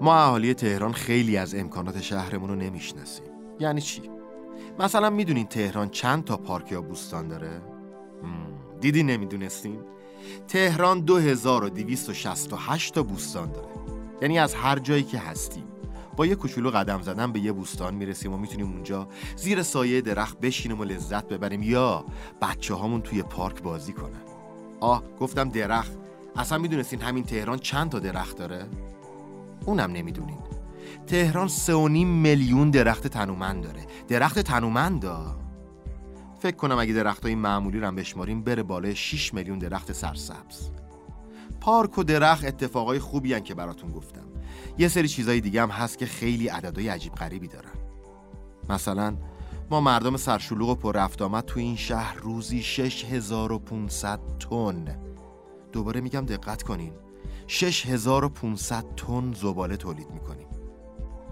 ما اهالی تهران خیلی از امکانات شهرمون رو نمی‌شناسیم یعنی چی؟ مثلا می‌دونین تهران چند تا پارک یا بوستان داره؟ دیدی نمی‌دونستین؟ تهران 2268 تا بوستان داره یعنی از هر جایی که هستیم با یه کوچولو قدم زدن به یه بوستان می‌رسیم و می‌تونیم اونجا زیر سایه درخت بشینیم و لذت ببریم یا بچه هامون توی پارک بازی کنن آه گفتم درخت. اصلا می‌دونستین همین تهران چند تا درخت داره؟ اونم نمی‌دونین. تهران سه و نیم میلیون درخت تنومند داره. درخت تنومند فکر کنم اگه درخت های معمولی رو بشماریم بره بالای 6 میلیون درخت سرسبز. پارک و درخت اتفاقای خوبی هن که براتون گفتم. یه سری چیزای دیگه هم هست که خیلی عددهای عجیب غریبی دارن. مثلا ما مردم سرشلوغ و پر رفت آمد تو این شهر روزی 6500 تن. دوباره میگم دقت کنین. 6500 تن زباله تولید می‌کنیم.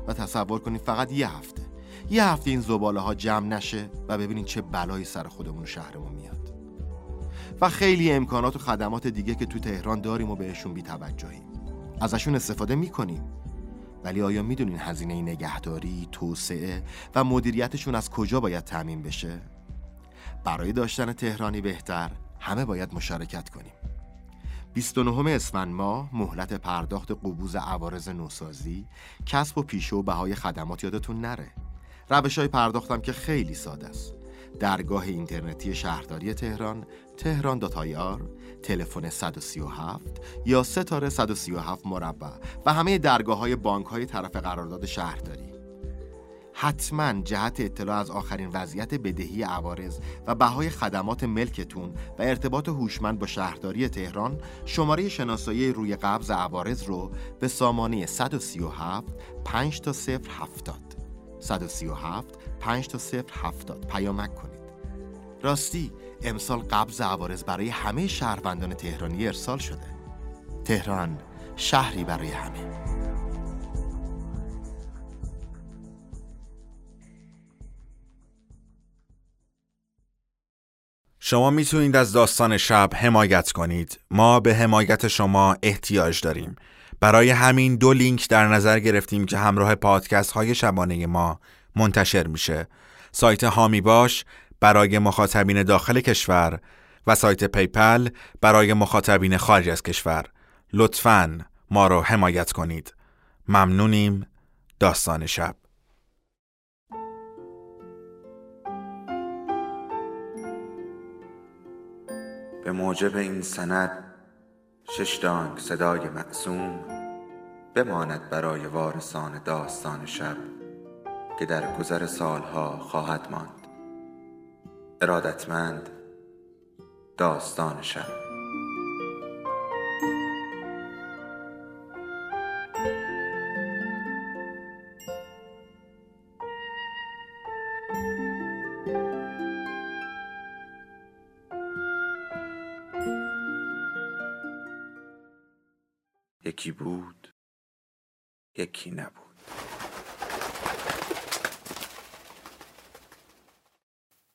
و تصور کنید فقط یه هفته. یه هفته این زباله ها جمع نشه و ببینید چه بلایی سر خودمون و شهرمون میاد. و خیلی امکانات و خدمات دیگه که تو تهران داریم و بهشون بی توجهیم ازشون استفاده می‌کنیم. ولی آیا می‌دونین هزینه نگهداری، توسعه و مدیریتشون از کجا باید تعمین بشه؟ برای داشتن تهرانی بهتر همه باید مشارکت کنیم. 29 اسفند ماه مهلت پرداخت قبوز عوارض نوسازی کسب و پیشه و بهای خدمات یادتون نره. روش های پرداختم که خیلی ساده است. درگاه اینترنتی شهرداری تهران تهران داتایار تلفن 137 یا ستاره 137 مربع و همه درگاه های بانک های طرف قرارداد شهرداری. حتما جهت اطلاع از آخرین وضعیت بدهی عوارض و بهای خدمات ملکتون و ارتباط هوشمند با شهرداری تهران شماره شناسایی روی قبض عوارض رو به سامانه 137 5 تا 070 137 5 تا 070 پیامک کنید. راستی امسال قبض عوارض برای همه شهروندان تهرانی ارسال شده. تهران شهری برای همه. شما می‌تونید از داستان شب حمایت کنید. ما به حمایت شما احتیاج داریم. برای همین دو لینک در نظر گرفتیم که همراه پادکست های شبانه ما منتشر میشه. سایت هامی باش برای مخاطبین داخل کشور و سایت پیپل برای مخاطبین خارج از کشور. لطفاً ما رو حمایت کنید. ممنونیم. داستان شب. به موجب این سند شش دانگ صدای معصوم بماند برای وارثان داستان شب که در گذر سالها خواهد ماند. ارادتمند داستان شب. یکی بود یکی نبود.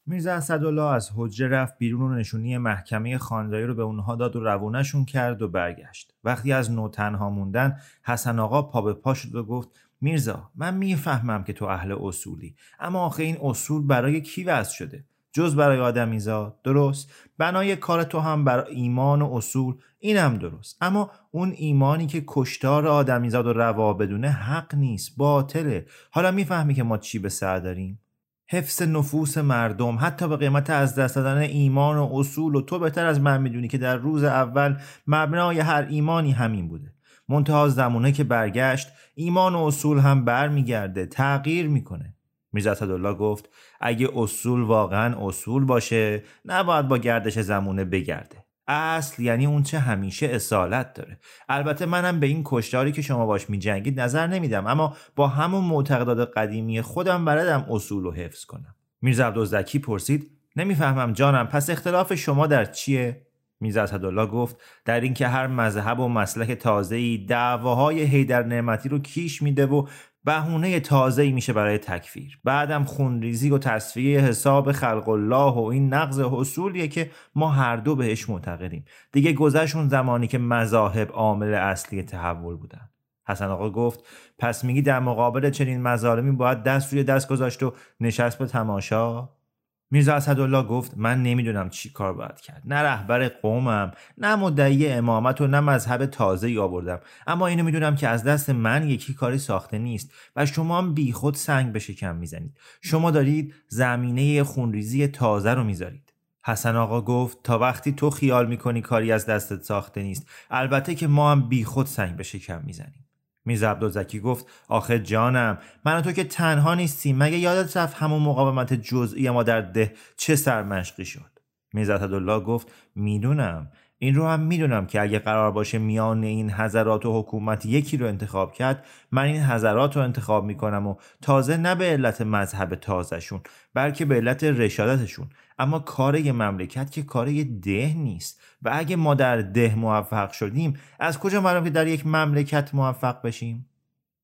میرزا اسدالله از حجره رفت بیرون و نشونی محکمه خاندایی رو به اونها داد و روونشون کرد و برگشت. وقتی از نو تنها موندن حسن آقا پا به پا شد و گفت میرزا من می‌فهمم که تو اهل اصولی اما آخه این اصول برای کی وضع شده؟ جز برای آدمیزاد درست؟ بنای کار تو هم بر ایمان و اصول اینم درست. اما اون ایمانی که کشتار آدمیزاد و روا بدونه حق نیست باطله. حالا می‌فهمی که ما چی به سر داریم؟ حفظ نفوس مردم. حتی به قیمت از دست دادن ایمان و اصول و تو بهتر از من می‌دونی که در روز اول مبنای هر ایمانی همین بوده. منتها زمونه که برگشت ایمان و اصول هم برمیگرده تغییر می‌کنه. میرزا اسدالله گفت اگه اصول واقعا اصول باشه نباید با گردش زمونه بگرده. اصل یعنی اون چه همیشه اصالت داره. البته منم به این کشتاری که شما باش میجنگید نظر نمیدم اما با همون معتقدات قدیمی خودم بلدم اصول رو حفظ کنم. میرزا عبدالزکی پرسید نمی‌فهمم جانم پس اختلاف شما در چیه؟ میرزا اسدالله گفت در اینکه هر مذهب و مسلک تازه‌ای دعواهای حیدر نعمتی رو کیش میده و بهونه تازه ای میشه برای تکفیر. بعدم خونریزی و تصفیه حساب خلق الله و این نقض حصولیه که ما هر دو بهش معتقدیم. دیگه گذشت اون زمانی که مذاهب عامل اصلی تحول بودن. حسن آقا گفت پس میگی در مقابل چنین مظالمی باید دست روی دست گذاشت و نشست به تماشا؟ میرزا اسدالله گفت من نمی‌دونم چی کار باید کرد. نه رهبر قومم نه مدعی امامت و نه مذهب تازه ای آوردم. اما اینو می‌دونم که از دست من یکی کاری ساخته نیست و شما هم بیخود سنگ به شکم می‌زنید. شما دارید زمینه خونریزی تازه رو می‌ذارید. حسن آقا گفت تا وقتی تو خیال می‌کنی کاری از دستت ساخته نیست البته که ما هم بیخود سنگ به شکم می‌زنیم. میرزا عبدالزکی گفت آخه جانم من تو که تنها نیستیم مگه یادت رفت همون مقاومت جزئی ما در ده چه سرمشقی شد؟ میرزا الله گفت می‌دونم. این رو هم می‌دونم که اگه قرار باشه میان این حضرات و حکومت یکی رو انتخاب کرد من این حضرات رو انتخاب می‌کنم و تازه نه به علت مذهب تازهشون بلکه به علت رشادتشون. اما کار یه مملکت که کار یه ده نیست. و اگه ما در ده موفق شدیم از کجا معلوم که در یک مملکت موفق بشیم؟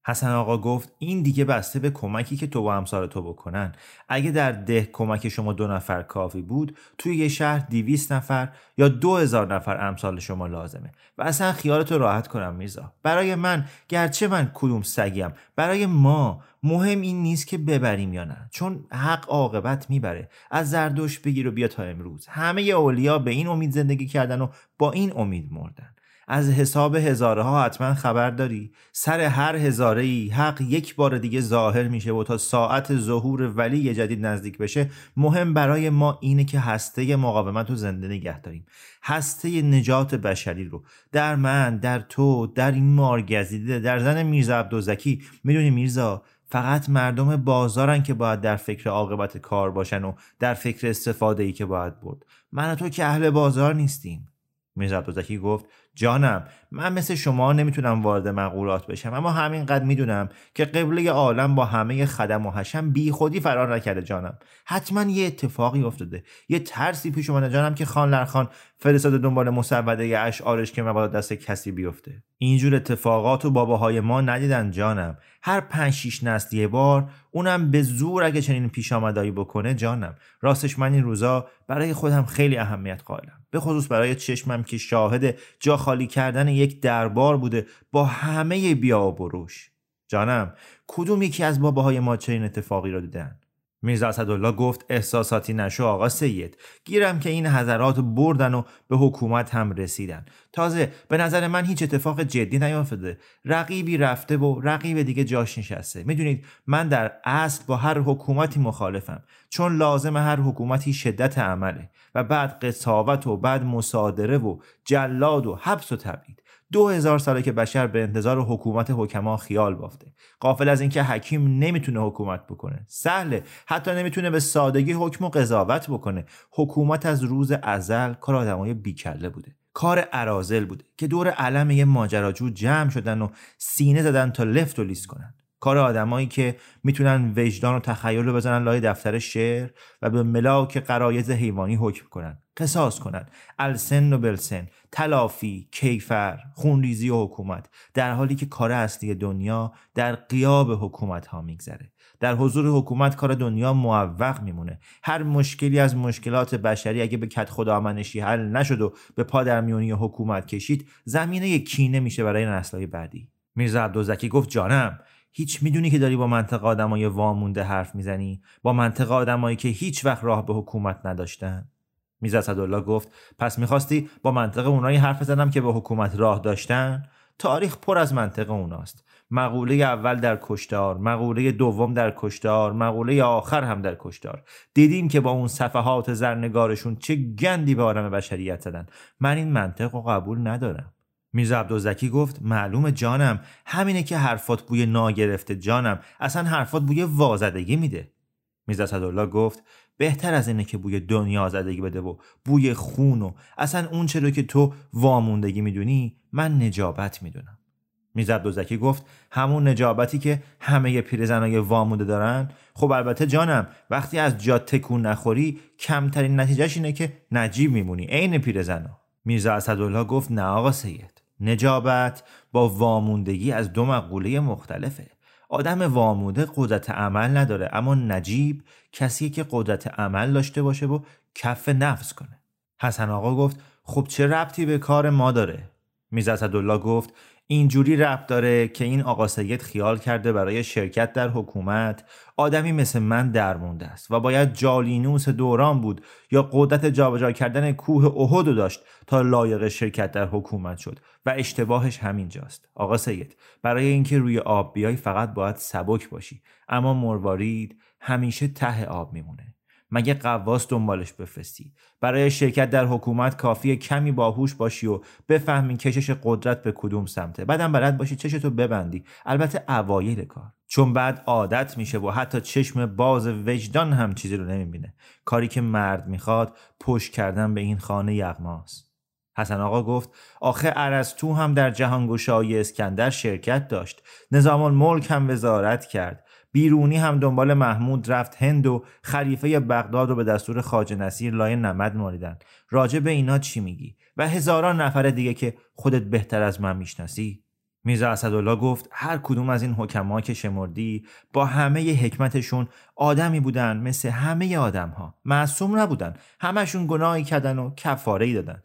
حسن آقا گفت این دیگه بسته به کمکی که تو و همسال تو بکنن. اگه در ده کمک شما دو نفر کافی بود توی یه شهر دیویست نفر یا دو هزار نفر امثال شما لازمه. و اصلا خیالتو راحت کنم میرزا. برای من گرچه من کدوم سگیم برای ما مهم این نیست که ببریم یا نه. چون حق عاقبت می‌بره. از زردوش بگیر و بیا تا امروز. همه اولیا به این امید زندگی کردن و با این امید مردن. از حساب هزاره ها حتما خبر داری. سر هر هزاره ای حق یک بار دیگه ظاهر میشه و تا ساعت ظهور ولی جدید نزدیک بشه مهم برای ما اینه که هسته مقاومت رو زنده نگه داریم. هسته نجات بشری رو. در من در تو در این مارگزیده در زن میرزا عبدالزکی. می‌دونی میرزا فقط مردم بازارن که باید در فکر عاقبت کار باشن و در فکر استفاده ای که باید برد. من و تو که اهل بازار نیستیم. میرزا عبدالزکی گفت جانم من مثل شما نمی‌تونم وارد مقولات بشم اما همینقدر می‌دونم که قبله عالم با همه خدم و حشم بی خودی فرار نکرده جانم. حتما یه اتفاقی افتاده یه ترسی پیش اومده جانم که خان لرخان فرستاده دنبال مسوده اشعارش که مبادا دست کسی بیفته. اینجور اتفاقات و باباهای ما ندیدن جانم. هر پنج شیش نسل یه بار اونم به زور اگه چنین پیش آمدایی بکنه جانم. راستش من این روزا برای خودم خیلی اهمیت قائلم. به خصوص برای چشمم که شاهد جا خالی کردن یک دربار بوده با همه بیا و بروش. جانم کدوم یکی از باباهای ما چنین اتفاقی را دیدن؟ میرزا اسدالله گفت احساساتی نشو آقا سید. گیرم که این حضرات بردن و به حکومت هم رسیدن. تازه به نظر من هیچ اتفاق جدی نیافتاده. رقیبی رفته و رقیب دیگه جاش نشسته. می‌دونید من در اصل با هر حکومتی مخالفم. چون لازم هر حکومتی شدت عمله. و بعد قصاوت و بعد مصادره و جلاد و حبس و تبعید. دو هزار ساله که بشر به انتظار حکومت حکما خیال بافته. قافل از اینکه حکیم نمی‌تونه حکومت بکنه. سهله. حتی نمی‌تونه به سادگی حکم و قضاوت بکنه. حکومت از روز ازل کار آدمای بیکله بوده. کار عرازل بوده که دور علم یه ماجراجو جمع شدن و سینه زدن تا لفت و لیست کنن. کار آدمایی که می‌تونن وجدان و تخیل رو بزنن لای دفتر شعر و به ملاک قرایز حیوانی حکم کنن قصاص کنن. السن و بلسن تلافی کیفر خونریزی و حکومت. در حالی که کار اصلی دنیا در قیاب حکومت ها میگذره. در حضور حکومت کار دنیا موفق میمونه. هر مشکلی از مشکلات بشری اگه به کت خدا منشی حل نشد و به پادرمیونی حکومت کشید زمینه کینه میشه برای نسلهای بعدی. میرزا عبدالزکی گفت جانم هیچ می‌دونی که داری با منطقه آدمای وامونده حرف می‌زنی؟ با منطقه آدمایی که هیچ وقت راه به حکومت نداشتن. میز اسدالله گفت پس می‌خواستی با منطقه اونایی حرف بزنم که به حکومت راه داشتن؟ تاریخ پر از منطقه اوناست. مقوله اول در کشتار مقوله دوم در کشتار مقوله آخر هم در کشتار. دیدیم که با اون صفحات زرنگارشون چه گندی به آدم بشریت زدن. من این منطق رو قبول ندارم. میرزا عبدالزکی گفت معلوم جانم. همینه که حرفات بوی ناگرفته جانم. اصلا حرفات بوی وازدگی میده. میرزا صدالله گفت بهتر از اینه که بوی دنیا زدگی بده و بوی خون و اصلا اون رو که تو واموندگی می‌دونی من نجابت می‌دونم. میرزا عبدالزکی گفت همون نجابتی که همه پیرزنای وامونده دارن؟ خب البته جانم وقتی از جا تکون نخوری کمترین نتیجهش اینه که نجیب میمونی. عین پیرزنا. میرزا اسدالله گفت نه آقا سید. نجابت با واموندگی از دو مقوله مختلفه. آدم واموده قدرت عمل نداره اما نجیب کسی که قدرت عمل داشته باشه و کف نفس کنه. حسن آقا گفت خب چه ربطی به کار ما داره؟ میرزا اسدالله گفت اینجوری ربط داره که این آقا سید خیال کرده برای شرکت در حکومت آدمی مثل من درمونده است و باید جالینوس دوران بود یا قدرت جابجا کردن کوه احد داشت تا لایق شرکت در حکومت شد و اشتباهش همینجاست. آقا سید برای اینکه روی آب بیای فقط باید سبک باشی اما مروارید همیشه ته آب میمونه. مگه قواس دنبالش بفرستی؟ برای شرکت در حکومت کافی کمی باهوش باشی و بفهمی کشش قدرت به کدوم سمته. بعدم بلد باشی چشتو ببندی. البته اوایل کار. چون بعد عادت میشه و حتی چشم باز وجدان هم چیزی رو نمی‌بینه. کاری که مرد می‌خواد پشت کردن به این خانه یغماست. حسن آقا گفت آخه ارسطو هم در جهانگشایی اسکندر شرکت داشت. نظام الملک هم وزارت کرد. بیرونی هم دنبال محمود رفت هند و خلیفه بغداد رو به دستور خاج نصیر لای نمد مالیدن. راجع به اینا چی میگی؟ و هزاران نفر دیگه که خودت بهتر از من می‌شناسی؟ میرزا اسدالله گفت هر کدوم از این حکما که شمردی با همه حکمتشون آدمی بودن مثل همه آدم ها معصوم نبودن. همشون گناهی کردن و کفاره ای دادن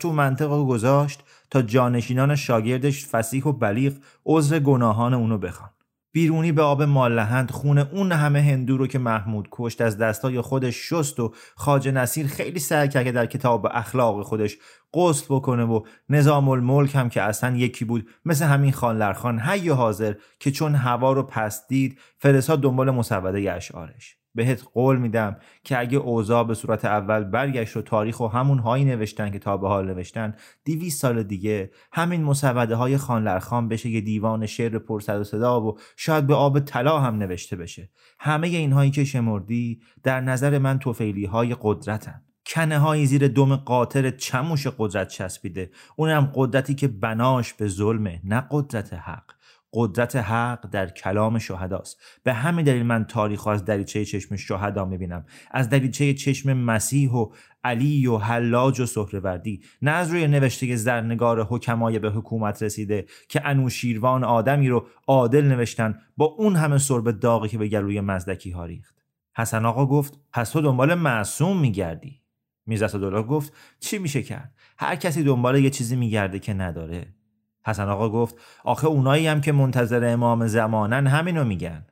تو منطقه گذاشت تا جانشینان شاگردش فسیح و بلیغ عذر گناهان اونو بخوان. بیرونی به آب مالهند خون اون همه هندو رو که محمود کشت از دستای خودش شست و خاج نصیر خیلی سعی که در کتاب اخلاق خودش قسل بکنه و نظام الملک هم که اصلا یکی بود مثل همین خان حی حاضر که چون هوا رو پس دید فرستاد دنبال مسوده اشعارش. بهت قول میدم که اگه اوضاع به صورت اول برگشت و تاریخ و همون هایی نوشتن که تا به حال نوشتن دیویس سال دیگه همین مسوده های خانلرخان بشه یه دیوان شعر پر و صدا و شاید به آب طلا هم نوشته بشه. همه اینهایی که شمردی در نظر من توفیلی های قدرتن. کنه های زیر دم قاطر چموش قدرت چسبیده. اونم قدرتی که بناش به ظلمه نه قدرت حق. قدرت حق در کلام شهداست. به همین دلیل من تاریخ از دریچه چشم شهدا می‌بینم. از دریچه چشم مسیح و علی و حلاج و سهروردی. نه از روی نوشته زرنگار حکمای به حکومت رسیده که انوشیروان آدمی رو عادل نوشتن با اون همه سرب داغی که به گلوی مزدکی ها ریخت. حسن آقا گفت پس تو دنبال معصوم میگردی. میرزا گفت چی میشه کرد؟ هر کسی دنبال یه چیزی میگرده که نداره. حسن آقا گفت آخه اونایی هم که منتظر امام زمانن همینو میگن.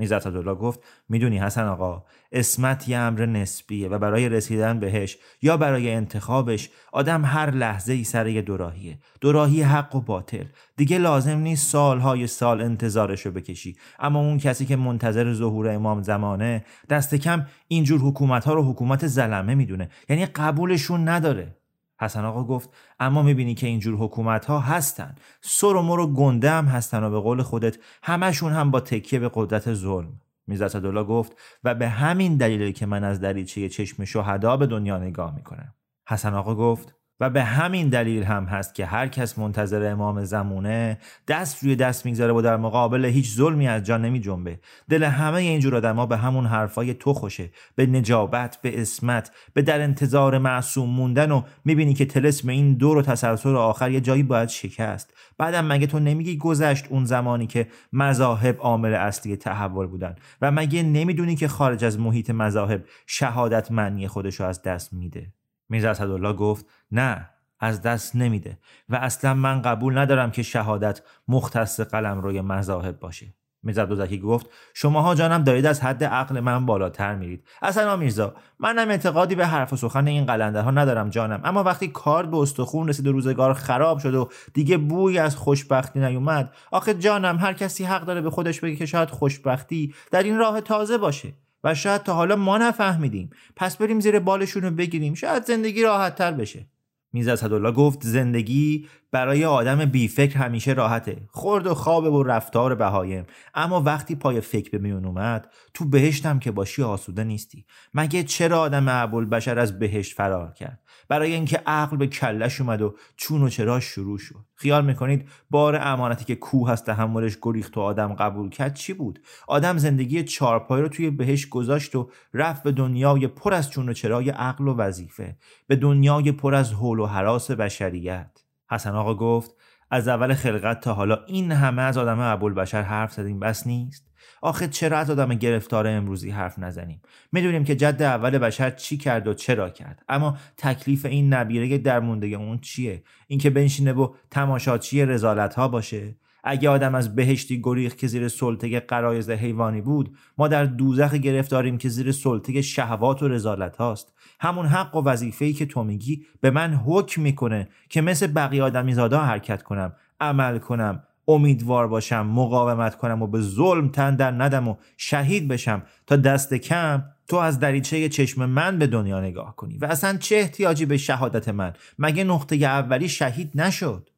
میرزا الله گفت می‌دونی حسن آقا اسمت یه امر نسبیه و برای رسیدن بهش یا برای انتخابش آدم هر لحظه ای سر یه دوراهیه. دوراهی حق و باطل. دیگه لازم نیست سالهای سال انتظارشو بکشی. اما اون کسی که منتظر ظهور امام زمانه دست کم اینجور حکومت ها رو حکومت زلمه می‌دونه. یعنی قبولشون نداره. حسن آقا گفت اما می‌بینی که اینجور حکومت ها هستن. سر و مر و گنده هم هستن و به قول خودت همشون هم با تکیه به قدرت ظلم. میرزا اسدالله گفت و به همین دلیلی که من از دریچه چشم شهدا به دنیا نگاه می‌کنم. حسن آقا گفت و به همین دلیل هم هست که هر کس منتظر امام زمونه دست روی دست می‌گذاره و در مقابل هیچ ظلمی از جان نمی جنبه دل همه اینجور آدما به همون حرفای تو خوشه. به نجابت به اسمت به در انتظار معصوم موندن و می‌بینی که تلسم این دور و تسلسل آخر یه جایی باید شکست. بعدم مگه تو نمیگی گذشت اون زمانی که مذاهب عامل اصلی تحول بودن و مگه نمی‌دونی که خارج از محیط مذاهب شهادت معنی خودشو از دست میده؟ میرزا اسدالله گفت نه از دست نمیده و اصلا من قبول ندارم که شهادت مختص قلم روی مذاهب باشه. میرزا دوزکی گفت شماها جانم دارید از حد عقل من بالاتر میرید. اصلا میرزا منم اعتقادی به حرف و سخن این قلنده ها ندارم جانم اما وقتی کار به استخون رسید و روزگار خراب شد و دیگه بوی از خوشبختی نیومد آخه جانم هر کسی حق داره به خودش بگه که شاید خوشبختی در این راه تازه باشه. و شاید تا حالا ما نفهمیدیم. پس بریم زیر بالشون رو بگیریم. شاید زندگی راحت تر بشه. میز اسدالله گفت زندگی برای آدم بیفکر همیشه راحته. خورد و خواب و رفتار بهایم. اما وقتی پای فکر به میون اومد تو بهشتم که باشی آسوده نیستی. مگه چرا آدم عبول بشر از بهشت فرار کرد؟ برای اینکه عقل به کلش اومد و چون و چرا شروع شد. خیال می‌کنید بار امانتی که کوه هست تحملش گریخت و آدم قبول کرد چی بود؟ آدم زندگی چارپای رو توی بهش گذاشت و رفت به دنیای پر از چون و چرای عقل و وظیفه. به دنیای پر از حول و حراس بشریت. حسن آقا گفت از اول خلقت تا حالا این همه از آدم ابوالبشر حرف زدیم بس نیست؟ آخه چرا از آدم گرفتار امروزی حرف نزنیم؟ می‌دونیم که جد اول بشر چی کرد و چرا کرد اما تکلیف این نبیره درمونده اون چیه؟ اینکه بنشینه و تماشاچی رزالت ها باشه؟ اگه آدم از بهشتی گریخ که زیر سلطه قرایز حیوانی بود ما در دوزخ گرفتاریم که زیر سلطه شهوات و رزالت هاست. همون حق و وظیفه‌ای که تو میگی به من حکم می‌کنه که مثل بقیه آدمی زادا حرکت کنم عمل کنم امیدوار باشم مقاومت کنم و به ظلم تن در ندم و شهید بشم. تا دست کم تو از دریچه چشم من به دنیا نگاه کنی. و اصلا چه احتیاجی به شهادت من؟ مگه نقطه اولی شهید نشد؟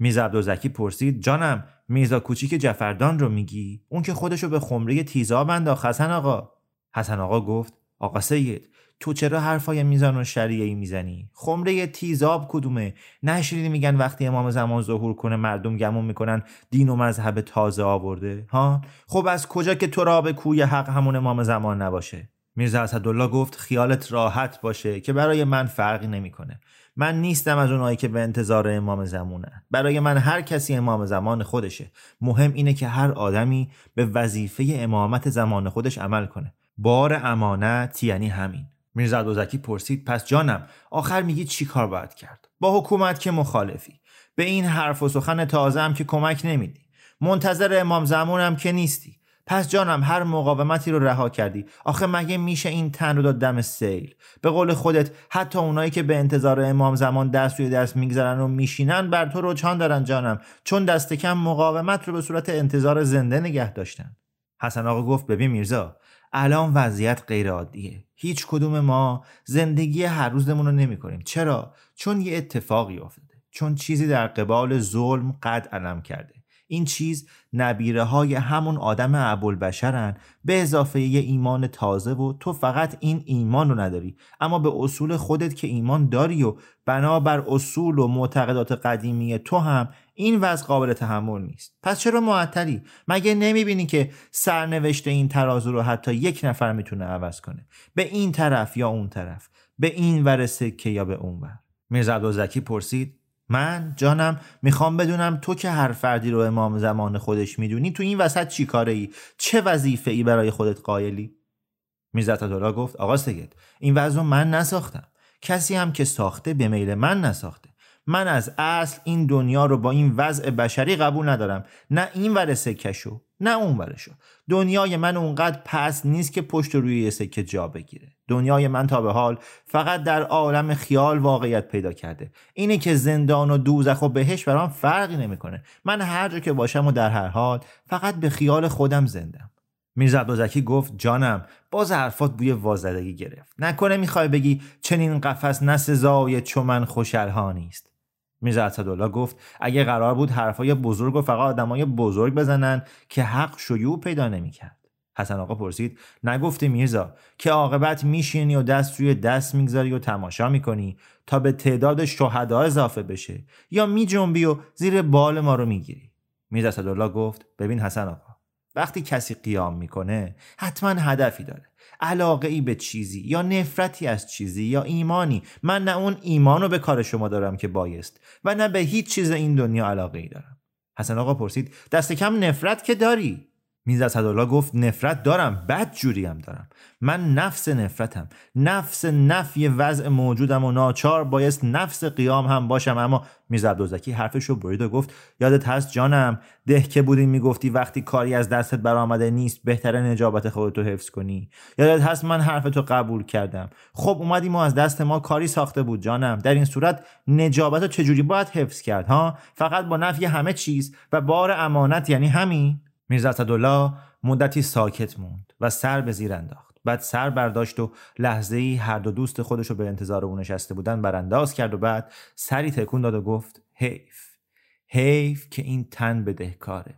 میرزا عبدالزکی پرسید جانم میرزا کوچیک جفردان رو میگی؟ اون که خودشو به خمره تیزاب انداخت. حسن آقا. حسن آقا گفت آقا سید تو چرا حرفای میزان و شریعی می‌زنی؟ خمره تیزاب کدومه؟ نشریدی میگن وقتی امام زمان ظهور کنه مردم گمون می‌کنن دین و مذهب تازه آورده. ها؟ خب از کجا که تو را به کوی حق همون امام زمان نباشه؟ میرزا اسدالله گفت خیالت راحت باشه که برای من فرقی نمی‌کنه. من نیستم از اونایی که به انتظار امام زمانه برای من هر کسی امام زمان خودشه. مهم اینه که هر آدمی به وظیفه امامت زمان خودش عمل کنه. بار امانت یعنی همین. میرزا دوزکی پرسید پس جانم آخر میگی چی کار باید کرد؟ با حکومت که مخالفی. به این حرف و سخن تازه هم که کمک نمیدی. منتظر امام زمانم که نیستی. پس جانم هر مقاومتی رو رها کردی. آخه مگه میشه این تن رو داد دم سیل؟ به قول خودت حتی اونایی که به انتظار امام زمان دست روی دست می‌گذارن و میشینن بر تو رجحان دارن جانم. چون دست کم مقاومت رو به صورت انتظار زنده نگه داشتن. حسن آقا گفت ببین میرزا الان وضعیت غیر عادیه هیچ کدوم ما زندگی هر روزمون رو نمی کنیم چرا؟ چون یه اتفاقی افتاده. چون چیزی در قبال ظلم قد علم کرده. این چیز نبیره های همون آدم ابوالبشرن. به اضافه یه ایمان تازه و تو فقط این ایمان رو نداری. اما به اصول خودت که ایمان داری و بنابر اصول و معتقدات قدیمی تو هم این وضع قابل تحمل نیست. پس چرا معطلی؟ مگه نمی‌بینی که سرنوشت این ترازو رو حتی یک نفر می‌تونه عوض کنه؟ به این طرف یا اون طرف؟ به این ور سکه یا به اون ور؟ میرزا پرسید من جانم می‌خوام بدونم تو که هر فردی رو امام زمان خودش می‌دونی تو این وسط چی کاره ای چه وظیفه ای برای خودت قائلی؟ میرزا عطادالله گفت آقا سید این وضع من نساختم. کسی هم که ساخته به میل من نساخته. من از اصل این دنیا رو با این وضع بشری قبول ندارم. نه این ور سکشو نه اون ورشو دنیای من اونقدر پس نیست که پشت روی یه سکه جا بگیره. دنیای من تا به حال فقط در عالم خیال واقعیت پیدا کرده. اینه که زندان و دوزخ و بهش برام فرقی نمی‌کنه. من هر جا که باشم و در هر حال فقط به خیال خودم زندم. میرزا عبدالزکی گفت جانم باز حرفات بوی وازدگی گرفت. نکنه می‌خوای بگی چنین قفس نه سزای چو من خوشلها نیست. میرزا اسدالله گفت اگه قرار بود حرفای بزرگ و فقط آدمای بزرگ بزنن که حق شیوع پیدا نمی‌کرد. حسن آقا پرسید نگفته میرزا که عاقبت میشینی و دست روی دست می‌گذاری و تماشا می‌کنی تا به تعداد شهدا اضافه بشه یا میجنبی و زیر بال ما رو می‌گیری؟ میرزا اسدالله گفت ببین حسن آقا وقتی کسی قیام می‌کنه حتما هدفی داره. علاقه ای به چیزی یا نفرتی از چیزی یا ایمانی. من نه اون ایمان رو به کار شما دارم که بایست و نه به هیچ چیز این دنیا علاقه ای دارم. حسن آقا پرسید دست کم نفرت که داری؟ میز اسدالله گفت نفرت دارم بد جوریم دارم. من نفس نفرتم. نفس نفی وضع موجودم و ناچار بایست نفس قیام هم باشم. اما میز عبدالزکی حرفش رو برید و گفت یادت هست جانم ده که بودی می‌گفتی وقتی کاری از دستت برآمده نیست بهتره نجابت خودتو حفظ کنی. یادت هست من حرفتو قبول کردم. خب اومدیم و از دست ما کاری ساخته بود جانم. در این صورت نجابت رو چجوری باید حفظ کرد ها؟ فقط با نفی همه چیز و بار امانت یعنی همین؟ میرزا اسدالله مدتی ساکت موند و سر به زیر انداخت. بعد سر برداشت و لحظه ای هر دو دوست خودش رو به انتظار او نشسته بودن برانداز کرد و بعد سری تکون داد و گفت حیف حیف که این تن بدهکاره.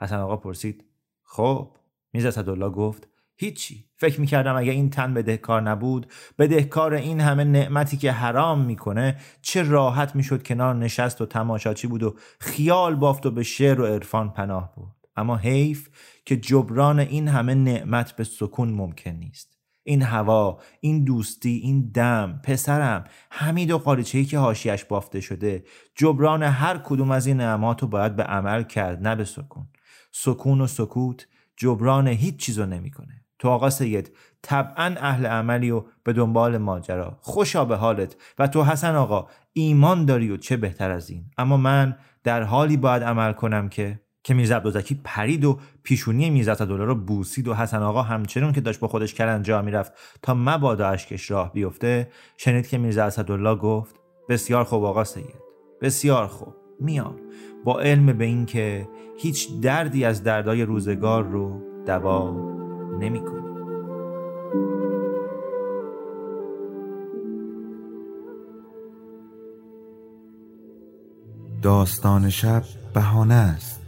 حسن آقا پرسید خب؟ میرزا اسدالله گفت هیچی. فکر می‌کردم اگه این تن بدهکار نبود بدهکار این همه نعمتی که حرام می‌کنه چه راحت می‌شد کنار نشست و تماشاچی بود و خیال بافت و به شعر و عرفان پناه بود اما حیف که جبران این همه نعمت به سکون ممکن نیست. این هوا این دوستی این دم پسرم حمید و قالیچه‌ای که حاشیش بافته شده جبران هر کدوم از این نعمات رو باید به عمل کرد نه به سکون. سکون و سکوت جبران هیچ چیزو نمی‌کنه. تو آقا سید طبعا اهل عملی و به دنبال ماجرا. خوشا به حالت. و تو حسن آقا ایمان داری و چه بهتر از این؟ اما من در حالی باید عمل کنم که که میرزا عبدالزکی پرید و پیشونی میرزا دلار رو بوسید و حسن آقا همچنون که داشت با خودش جا می‌رفت تا مبادا اشکش راه بیفته شنید که میرزا اسدالله گفت بسیار خوب آقا سید بسیار خوب میام. با علم به این که هیچ دردی از دردای روزگار رو دوا نمی‌کنه. داستان شب بهانه است.